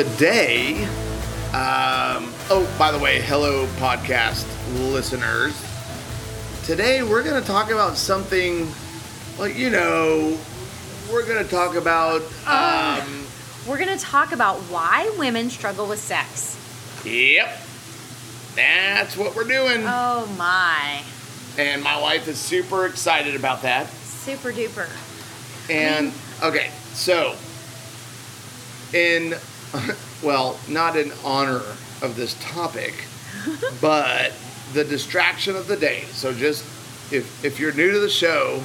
Today, um, oh, by the way, hello, podcast listeners. Today, we're going to talk about something, well, you know, we're going to talk about, um, We're going to talk about why women struggle with sex. yep, that's what we're doing. Oh my. And my wife is super excited about that. Super duper. And okay, so in well, not in honor of this topic, but the distraction of the day. So just if if you're new to the show,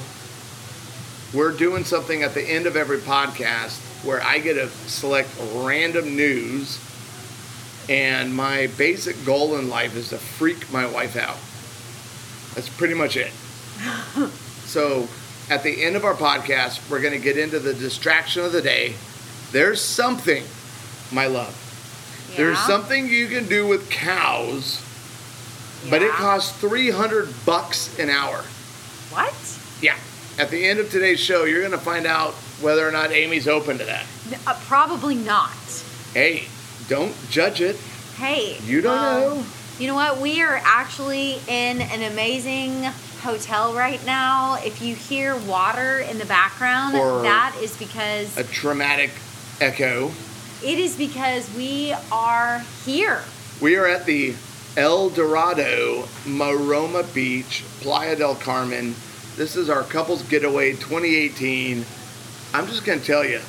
we're doing something at the end of every podcast where I get to select random news and my basic goal in life is to freak my wife out. That's pretty much it. So at the end of our podcast, we're going to get into the distraction of the day. There's something, my love. There's something you can do with cows, but it costs 300 bucks an hour. What? Yeah. At the end of today's show, you're going to find out whether or not Amy's open to that. Uh, probably not. Hey, don't judge it. Hey. You don't um, know. You know what? We are actually in an amazing hotel right now. If you hear water in the background, Or- that is because A traumatic echo. It is because we are here. We are at the El Dorado, Maroma Beach, Playa del Carmen. This is our couples getaway 2018. I'm just going to tell you,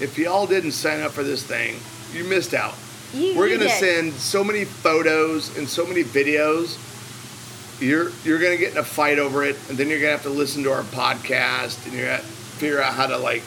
if y'all didn't sign up for this thing, you missed out. You, We're going to send so many photos and so many videos. You're you're going to get in a fight over it, and then you're going to have to listen to our podcast, and you're going to figure out how to like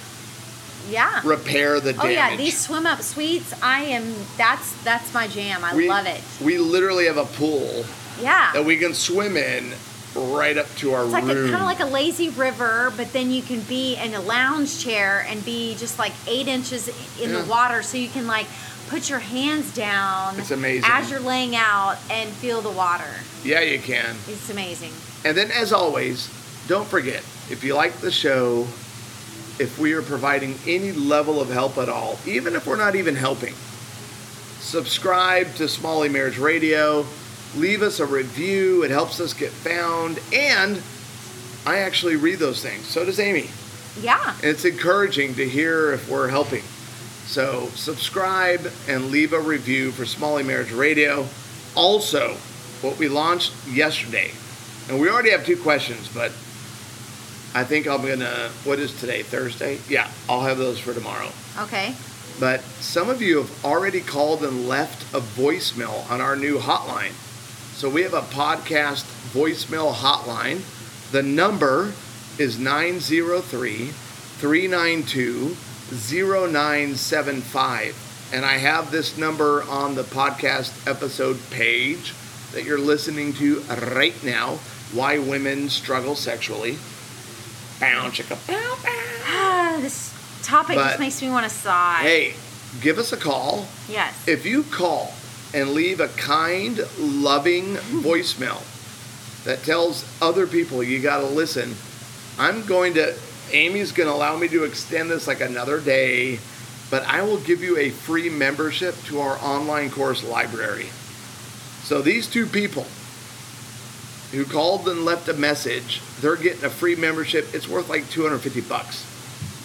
Yeah. repair the damage. Oh yeah, these swim up suites. I am. That's that's my jam. I we, love it. We literally have a pool Yeah. that we can swim in right up to our It's like room. kind of like a lazy river, but then you can be in a lounge chair and be just like eight inches in Yeah. the water, so you can like put your hands down. It's amazing. as you're laying out and feel the water. yeah, you can. It's amazing. And then, as always, don't forget if you like the show, if we are providing any level of help at all, even if we're not even helping, subscribe to Smalley Marriage Radio, leave us a review. It helps us get found. And I actually read those things. So does Amy. Yeah. And it's encouraging to hear if we're helping. So subscribe and leave a review for Smalley Marriage Radio. Also, what we launched yesterday, and we already have two questions, but I think I'm gonna. What is today? Thursday? Yeah, I'll have those for tomorrow. Okay. But some of you have already called and left a voicemail on our new hotline. So we have a podcast voicemail hotline. The number is 903 392 0975. And I have this number on the podcast episode page that you're listening to right now Why Women Struggle Sexually. Bow, chicka, bow, bow. This topic But- just makes me want to sigh. Hey, give us a call. Yes. If you call and leave a kind, loving voicemail that tells other people you got to listen, I'm going to, Amy's going to allow me to extend this like another day, but I will give you a free membership to our online course library. So these two people who called and left a message, they're getting a free membership. It's worth like 250 bucks.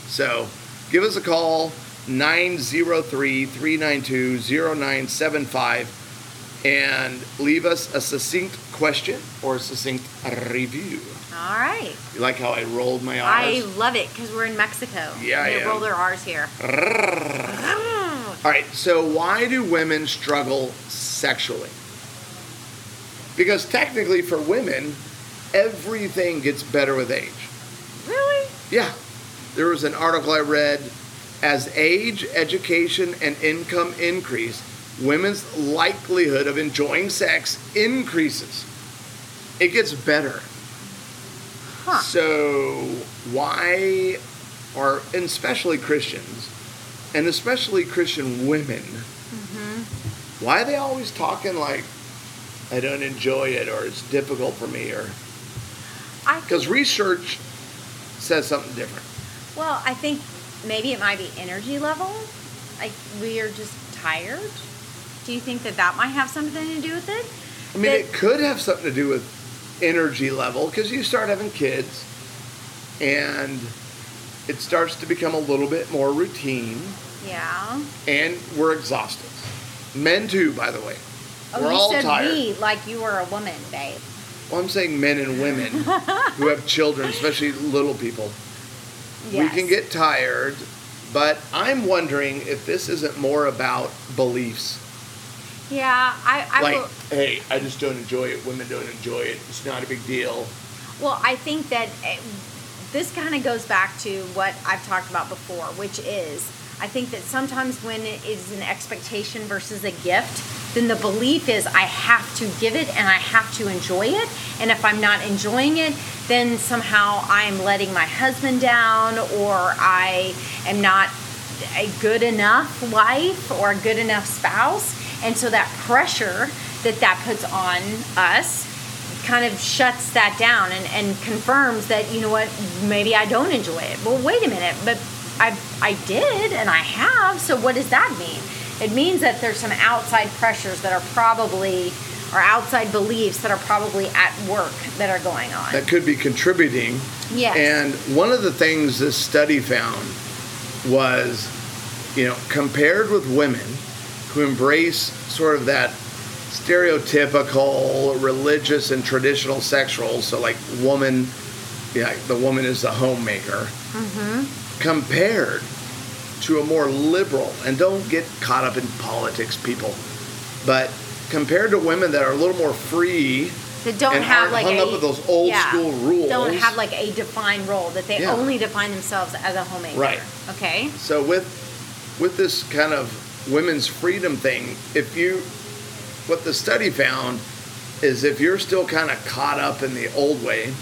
So give us a call 903 392 0975 and leave us a succinct question or a succinct review. All right. You like how I rolled my R's? I love it because we're in Mexico. Yeah, They roll their R's here. All right, so why do women struggle sexually? Because technically, for women, everything gets better with age. Really? Yeah. There was an article I read as age, education, and income increase, women's likelihood of enjoying sex increases. It gets better. Huh. So, why are, and especially Christians, and especially Christian women, mm-hmm. why are they always talking like, I don't enjoy it, or it's difficult for me, or I because research says something different. Well, I think maybe it might be energy level. Like we are just tired. Do you think that that might have something to do with it? I mean, That- it could have something to do with energy level because you start having kids and it starts to become a little bit more routine yeah. and we're exhausted. Men too, by the way. Oh, we're you all said tired. we like you were a woman, babe. Well, I'm saying men and women who have children, especially little people. Yes. We can get tired, but I'm wondering if this isn't more about beliefs. Yeah, I, I like, will. hey, I just don't enjoy it. Women don't enjoy it. It's not a big deal. Well, I think that eh, this kind of goes back to what I've talked about before, which is I think that sometimes when it is an expectation versus a gift, then the belief is I have to give it and I have to enjoy it. And if I'm not enjoying it, then somehow I'm letting my husband down or I am not a good enough wife or a good enough spouse. And so that pressure that that puts on us kind of shuts that down and, and confirms that you know what maybe I don't enjoy it. Well, wait a minute, but I I did and I have. So what does that mean? It means that there's some outside pressures that are probably or outside beliefs that are probably at work that are going on. That could be contributing. Yes. And one of the things this study found was, you know, compared with women who embrace sort of that stereotypical religious and traditional sex roles, so like woman, yeah, the woman is the homemaker, compared to a more liberal, and don't get caught up in politics, people, but compared to women that are a little more free that don't have like hung a, up with those old school rules. Don't have like a defined role that they Yeah. only define themselves as a homemaker. Right. Okay. So with with this kind of women's freedom thing, if you what the study found is if you're still kind of caught up in the old way,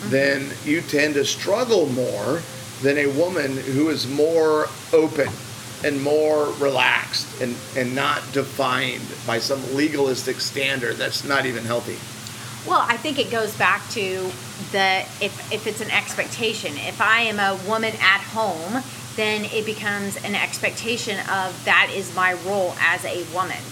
Mm-hmm. then you tend to struggle more than a woman who is more open and more relaxed and, and not defined by some legalistic standard that's not even healthy. Well, I think it goes back to the if if it's an expectation. If I am a woman at home, then it becomes an expectation of that is my role as a woman.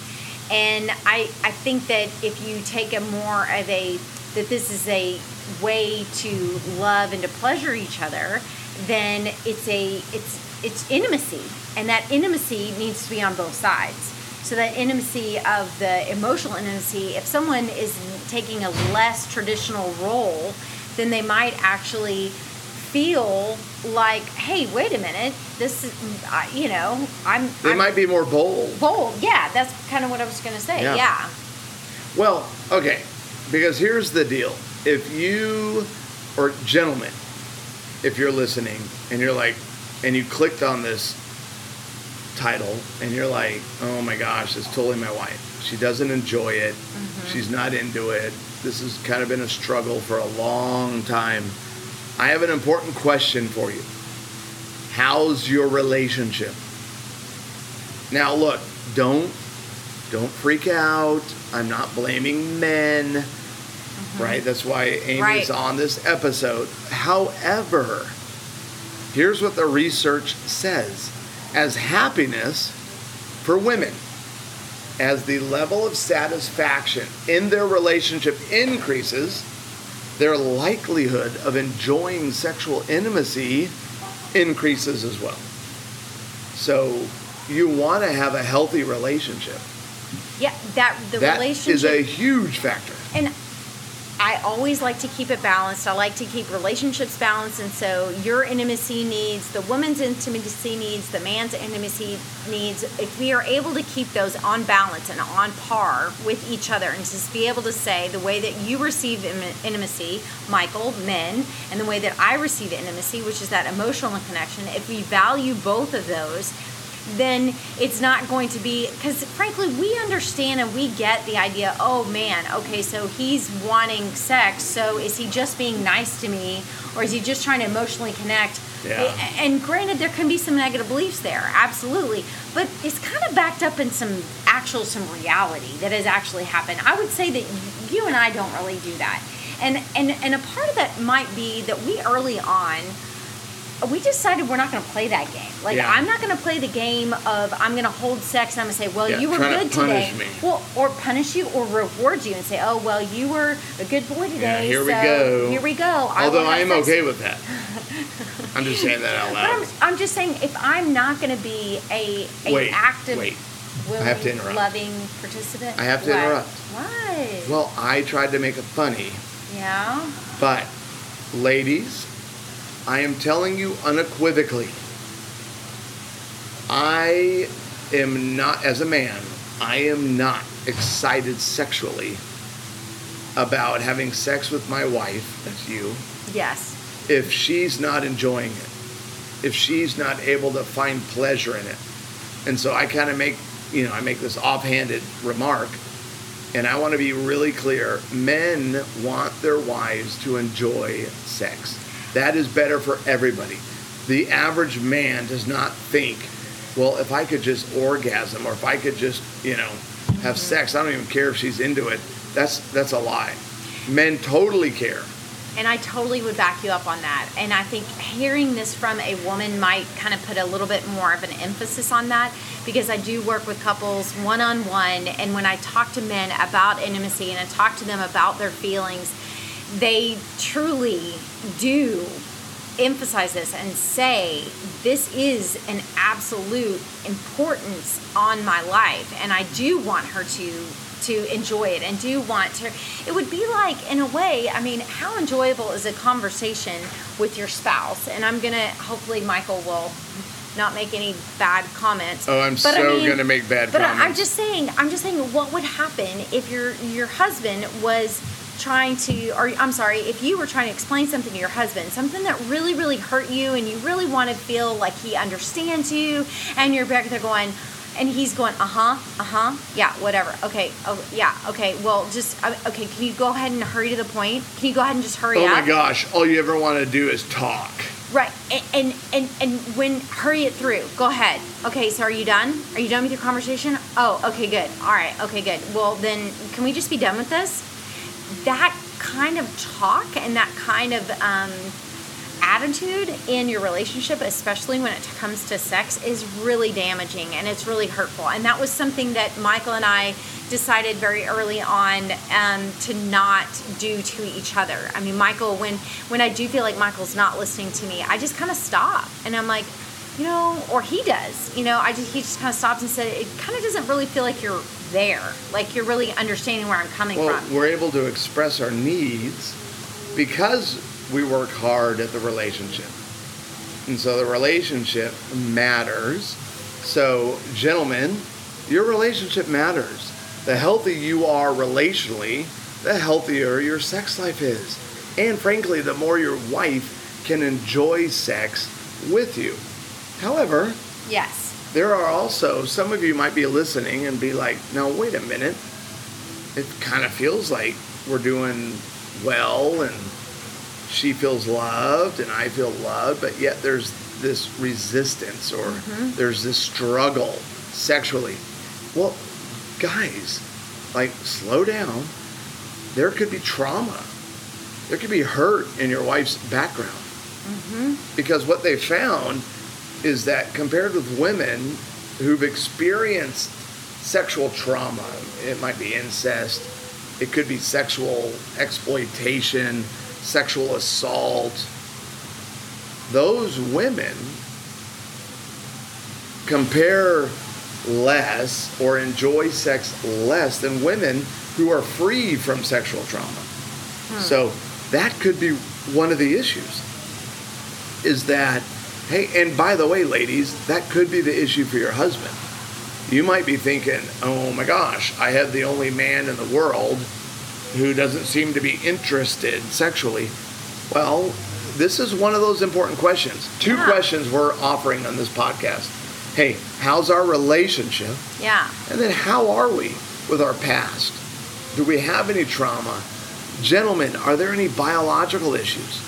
And I I think that if you take a more of a that this is a way to love and to pleasure each other, then it's a it's it's intimacy. And that intimacy needs to be on both sides. So that intimacy of the emotional intimacy, if someone is taking a less traditional role, then they might actually feel like, hey, wait a minute, this is, you know, I'm. They I'm might be more bold. bold. Yeah, that's kind of what I was going to say. Yeah. Yeah. Well, okay, because here's the deal. If you, or gentlemen, if you're listening and you're like, and you clicked on this title and you're like, oh my gosh, it's totally my wife. She doesn't enjoy it. Mm-hmm. She's not into it. This has kind of been a struggle for a long time. I have an important question for you. How's your relationship? Now look, don't don't freak out. I'm not blaming men. Right? That's why Amy's Right. on this episode. However, here's what the research says. As happiness for women, as the level of satisfaction in their relationship increases, their likelihood of enjoying sexual intimacy increases as well. So you want to have a healthy relationship. Yeah, that the That relationship is a huge factor. And I always like to keep it balanced. I like to keep relationships balanced. And so your intimacy needs, the woman's intimacy needs, the man's intimacy needs, if we are able to keep those on balance and on par with each other and just be able to say the way that you receive intimacy, Michael, men, and the way that I receive intimacy, which is that emotional connection, if we value both of those, then it's not going to be because frankly we understand and we get the idea oh man okay so he's wanting sex so is he just being nice to me? Or is he just trying to emotionally connect? Yeah. And granted there can be some negative beliefs there absolutely. But it's kind of backed up in some actual some reality that has actually happened. I would say that you and i don't really do that. And and and a part of that might be that we early on we decided we're not going to play that game. Like Yeah. I'm not going to play the game of I'm going to hold sex and I'm going to say, "Well, Yeah, you were trying to good today." me. Well, or punish you or reward you and say, "Oh, well, you were a good boy today." here we so go. Here we go. Although will I am okay with that. I'm just saying that out But I'm, loud. I'm just saying, if I'm not going to be a, a Wait, active, wait. willing, have to interrupt. loving participant, I have to what? interrupt. Why? Well, I tried to make it funny, yeah. but ladies, I am telling you unequivocally, I am not, as a man, I am not excited sexually about having sex with my wife, that's you, Yes. if she's not enjoying it, if she's not able to find pleasure in it. And so I kind of make, you know, I make this offhanded remark, and I want to be really clear men want their wives to enjoy sex. That is better for everybody. The average man does not think, well, if I could just orgasm or if I could just, you know, have mm-hmm. sex, I don't even care if she's into it. That's that's a lie. Men totally care. And I totally would back you up on that. And I think hearing this from a woman might kind of put a little bit more of an emphasis on that because I do work with couples one on one. And when I talk to men about intimacy and I talk to them about their feelings, they truly do emphasize this and say this is an absolute importance on my life and I do want her to to enjoy it and do want to it would be like in a way I mean how enjoyable is a conversation with your spouse and I'm going to hopefully Michael will not make any bad comments Oh, I'm But I so mean- gonna make bad comments. but I- I'm just saying, I'm just saying, what would happen if your your husband was trying to, or I'm sorry, if you were trying to explain something to your husband, something that really, really hurt you, and you really want to feel like he understands you, and you're back there going, and he's going, uh huh, uh huh, yeah, whatever, okay, oh yeah, okay, well, just uh, okay, can you go ahead and hurry to the point? Can you go ahead and just hurry Oh up? my gosh, all you ever want to do is talk. Right, and, and and and when hurry it through. Go ahead. Okay, so are you done? Are you done with your conversation? Oh, okay, good. All right, okay, good. Well, then can we just be done with this? That kind of talk and that kind of um, attitude in your relationship, especially when it comes to sex, is really damaging and it's really hurtful. And that was something that Michael and I decided very early on um, to not do to each other. I mean, Michael, when when I do feel like Michael's not listening to me, I just kind of stop and I'm like, you know, or he does. You know, I just he just kind of stops and said, it kind of doesn't really feel like you're there, like you're really understanding where I'm coming Well, from. we're able to express our needs because we work hard at the relationship. And so the relationship matters. So, gentlemen, your relationship matters. The healthier you are relationally, the healthier your sex life is. And frankly, the more your wife can enjoy sex with you. However, Yes. There are also some of you might be listening and be like, now wait a minute. It kind of feels like we're doing well and she feels loved and I feel loved, but yet there's this resistance or mm-hmm. there's this struggle sexually. Well, guys, like slow down. There could be trauma. There could be hurt in your wife's background. Mm-hmm. Because what they found is that compared with women who've experienced sexual trauma, it might be incest, it could be sexual exploitation, sexual assault, those women compare less or enjoy sex less than women who are free from sexual trauma. Hmm. So that could be one of the issues. Is that, hey, and by the way, ladies, that could be the issue for your husband. You might be thinking, oh my gosh, I have the only man in the world who doesn't seem to be interested sexually. Well, this is one of those important questions. Two Yeah. questions we're offering on this podcast. Hey, how's our relationship? Yeah. And then how are we with our past? Do we have any trauma? Gentlemen, are there any biological issues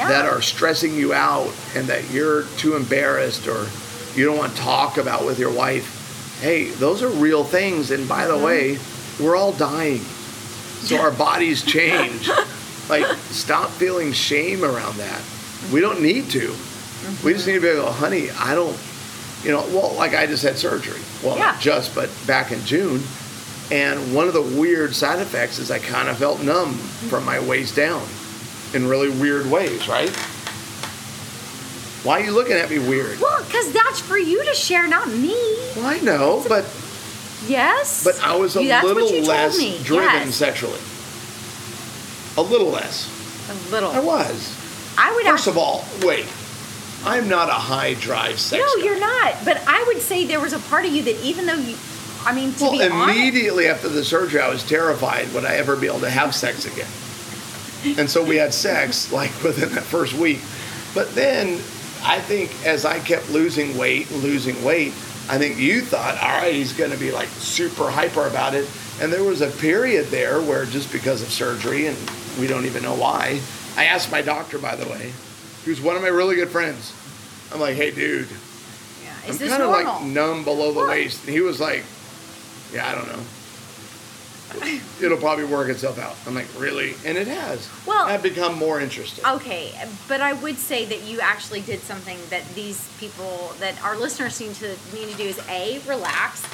Yeah. that are stressing you out and that you're too embarrassed or you don't want to talk about with your wife? Hey, those are real things. And by the way, we're all dying. So our bodies change. like, stop feeling shame around that. We don't mm-hmm. need to. We just need to be able, honey, I don't, you know, well, like I just had surgery. Well, Yeah. not just, but back in June. And one of the weird side effects is I kind of felt numb mm-hmm. from my waist down in really weird ways, right? Why are you looking at me weird? Well, because that's for you to share, not me. Well, I know, but Yes. but I was a That's little less driven Yes. sexually. A little less. A little. I was. I would First act- of all, wait. I'm not a high drive sex No, guy. you're not. But I would say there was a part of you that even though you, I mean, to Well, be honest, immediately after the surgery, I was terrified would I ever be able to have sex again. And so we had sex like within that first week. But then I think as I kept losing weight and losing weight, I think you thought, all right, he's going to be like super hyper about it. And there was a period there where just because of surgery, and we don't even know why, I asked my doctor, by the way, who's one of my really good friends. I'm like, hey, dude, yeah, I'm is this kind of like numb below the Well- waist. And he was like, Yeah, I don't know. It'll probably work itself out. I'm like, Really? And it has. Well- I've become more interested. Okay, but I would say that you actually did something that these people, that our listeners seem to need to do is A, relax,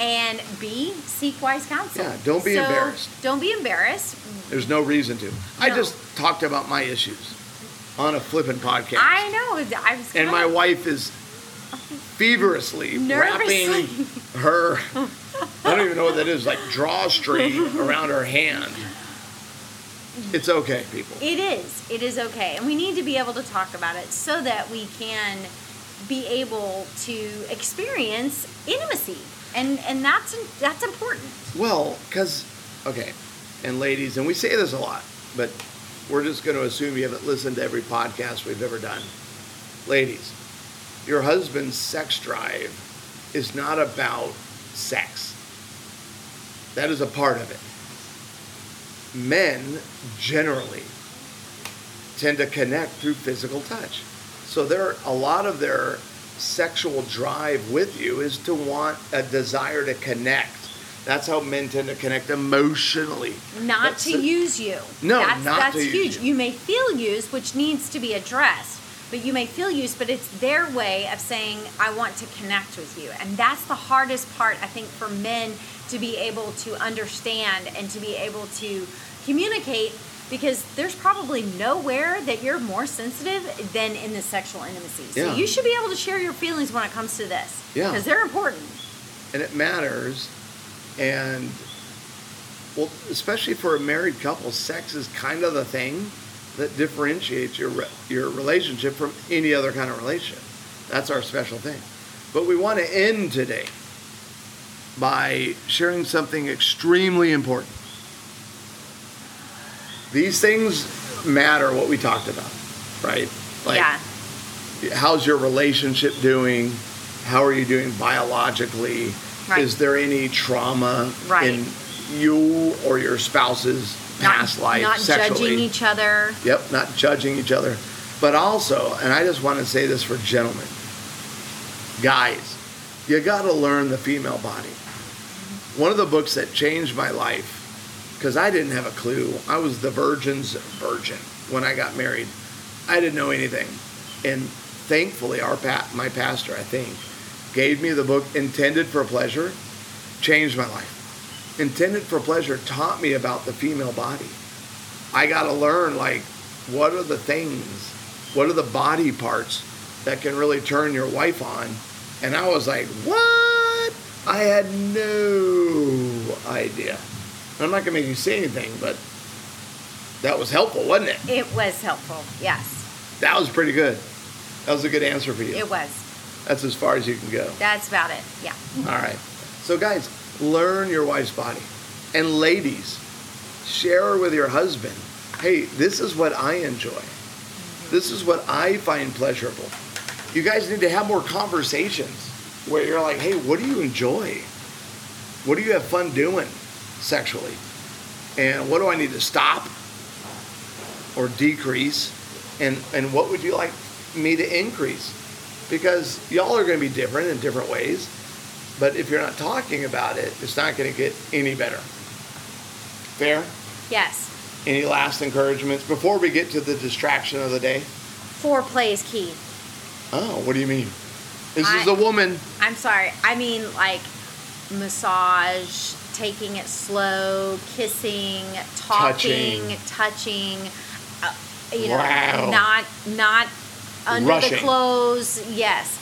and B, seek wise counsel. Yeah, don't be So, embarrassed. Don't be embarrassed. There's no reason to. I just talked about my issues on a flippin' podcast. I know. I was and my wife is feverishly Nervously. wrapping her, I don't even know what that is, like drawstring around her hand. It's okay, people. It is. It is okay. And we need to be able to talk about it so that we can be able to experience intimacy. And and that's that's important. Well, because, okay, and ladies, and we say this a lot, but we're just going to assume you haven't listened to every podcast we've ever done. Ladies, your husband's sex drive is not about sex, that is a part of it. Men generally tend to connect through physical touch. So there a lot of their sexual drive with you is to want a desire to connect. That's how men tend to connect emotionally. Not That's to the- use you. No, that's, not that's to use huge. you. You may feel used, which needs to be addressed. But you may feel used, but it's their way of saying, I want to connect with you. And that's the hardest part, I think, for men to be able to understand and to be able to communicate because there's probably nowhere that you're more sensitive than in the sexual intimacy. So Yeah. you should be able to share your feelings when it comes to this. Yeah. Because they're important. and it matters. And well, especially for a married couple, sex is kind of the thing that differentiates your your relationship from any other kind of relationship. That's our special thing. But we want to end today by sharing something extremely important. These things matter what we talked about, right? yeah. how's your relationship doing? How are you doing biologically? Right. Is there any trauma Right. in you or your spouse's past not, life Not sexually? judging each other. Yep, not judging each other. But also, and I just want to say this for gentlemen, guys, you got to learn the female body. One of the books that changed my life, because I didn't have a clue, I was the virgin's virgin when I got married. I didn't know anything. And thankfully, our pa- my pastor, I think, gave me the book Intended for Pleasure, changed my life. Intended for Pleasure taught me about the female body. I got to learn like what are the things, what are the body parts that can really turn your wife on. And I was like, what? I had no idea. I'm not gonna make you say anything, but that was helpful, wasn't it? It was helpful. Yes, That was pretty good. That was a good answer for you. it was. That's as far as you can go. That's about it. Yeah. All right. So, guys, learn your wife's body. And ladies, share with your husband hey, this is what I enjoy. This is what I find pleasurable. You guys need to have more conversations where you're like, hey, what do you enjoy? What do you have fun doing sexually? And what do I need to stop or decrease? And, and what would you like me to increase? Because y'all are going to be different in different ways. But if you're not talking about it, it's not going to get any better. Fair? Yes. Any last encouragements before we get to the distraction of the day? Foreplay is key. Oh, what do you mean? This is a woman. I'm sorry. I mean like massage, taking it slow, kissing, talking, touching. uh, you know, Wow. not not under Rushing. the clothes. Yes,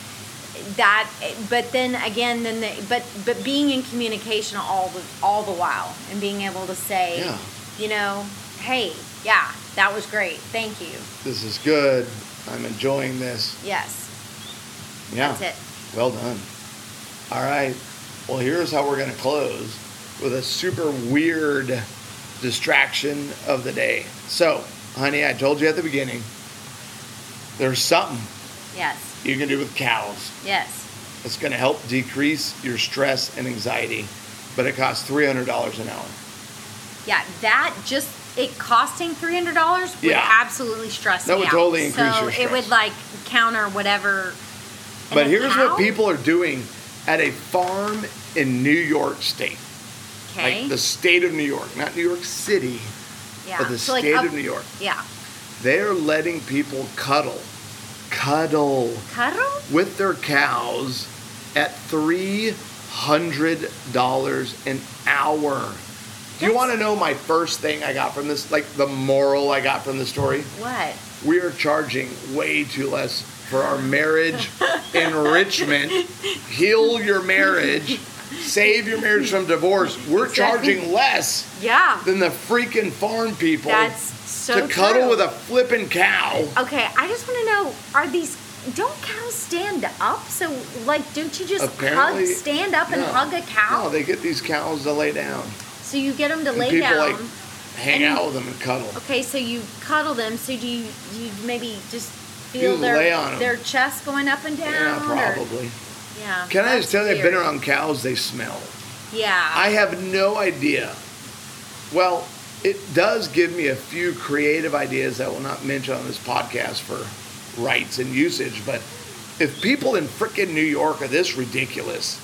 that. But then again, then the, but but being in communication all the all the while and being able to say, Yeah. you know, hey, yeah, that was great. Thank you. This is good. I'm enjoying this. Yes, Yeah. that's it. Well done. All right. Well, here's how we're going to close with a super weird distraction of the day. So, honey, I told you at the beginning, there's something Yes, you can do with cows. yes. It's going to help decrease your stress and anxiety, but it costs $300 an hour. Yeah, that just it costing three hundred dollars would Yeah. absolutely stress That me would out. totally increase so your it would like counter whatever. But here's cow? what people are doing at a farm in New York State. Okay. Like the state of New York, not New York City, yeah. but the So, like, state up- of New York. Yeah. They're letting people cuddle, cuddle Cuddle? with their cows at three hundred dollars an hour. Do you want to know my first thing I got from this? Like the moral I got from the story? What? We are charging way too less for our marriage enrichment. Heal your marriage, save your marriage from divorce. We're Exactly. charging less Yeah. than the freaking farm people That's so to cuddle true. with a flippin' cow. Okay, I just want to know: Are these? Don't cows stand up? So, like, don't you just Apparently- hug, stand up, and No. hug a cow? No, they get these cows to lay down. so you get them to And lay people down. like hang and- out with them and cuddle. Okay, so you cuddle them. So do you, you maybe just feel just their lay on 'em. their chest going up and down? Yeah, or- probably. yeah. Can I just tell you, I've been around cows, they smell. Yeah. I have no idea. Well, it does give me a few creative ideas that will not mention on this podcast for rights and usage, but if people in frickin' New York are this ridiculous,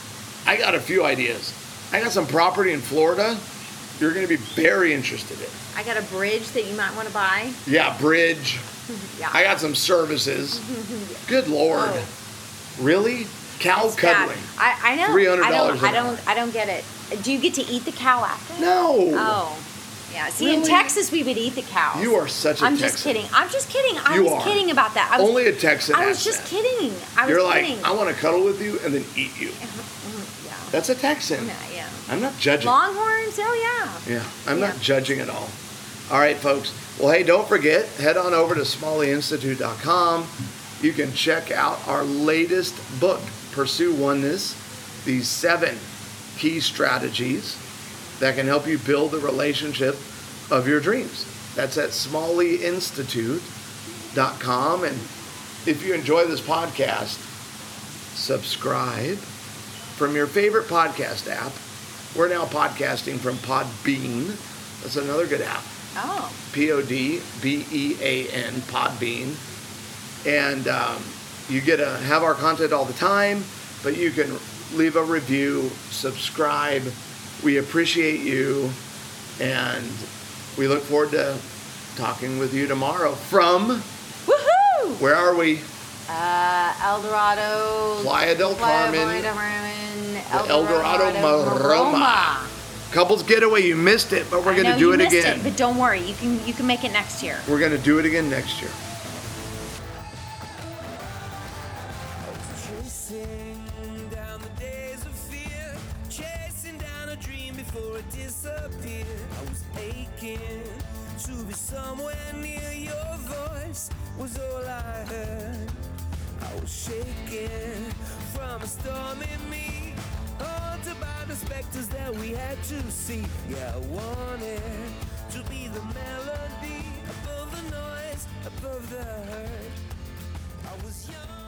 I got a few ideas. I got some property in Florida you're going to be very interested in. I got a bridge that you might want to buy. Yeah, bridge. Yeah. I got some services. Good lord. Oh. Really? Cow bad. cuddling? I, I know. $300 I don't. I don't. I don't get it. Do you get to eat the cow after? No. Oh. Yeah. See, in Texas, we would eat the cow. You are such a I'm Texan. just kidding. I'm just kidding. I You was are. kidding about that. I was, Only a Texan I was just that. kidding. I was You're like. I want to cuddle with you and then eat you. yeah. That's a Texan. Yeah. yeah. I'm not judging. Longhorns. Oh yeah. Yeah, I'm Yeah. not judging at all. All right, folks. Well, hey, don't forget, head on over to smalleyinstitute.com. You can check out our latest book, Pursue Oneness, these seven key strategies that can help you build the relationship of your dreams. That's at smalleyinstitute.com. And if you enjoy this podcast, subscribe from your favorite podcast app. We're now podcasting from Podbean. That's another good app. Oh. P O D B E A N, Podbean. And um, you get to have our content all the time, but you can leave a review, subscribe. We appreciate you, and we look forward to talking with you tomorrow from Woohoo! where are we? Uh, El Dorado. Playa del Playa Carmen. del Carmen, The El Dorado Maroma. Couples getaway, you missed it, but we're going to do you it missed again. but don't worry, you can you can make it next year. We're going to do it again next year. Aching to be somewhere near your voice, was all I heard. I was shaking from a storm in me, haunted by the specters that we had to see. Yeah, I wanted to be the melody above the noise, above the hurt. I was young.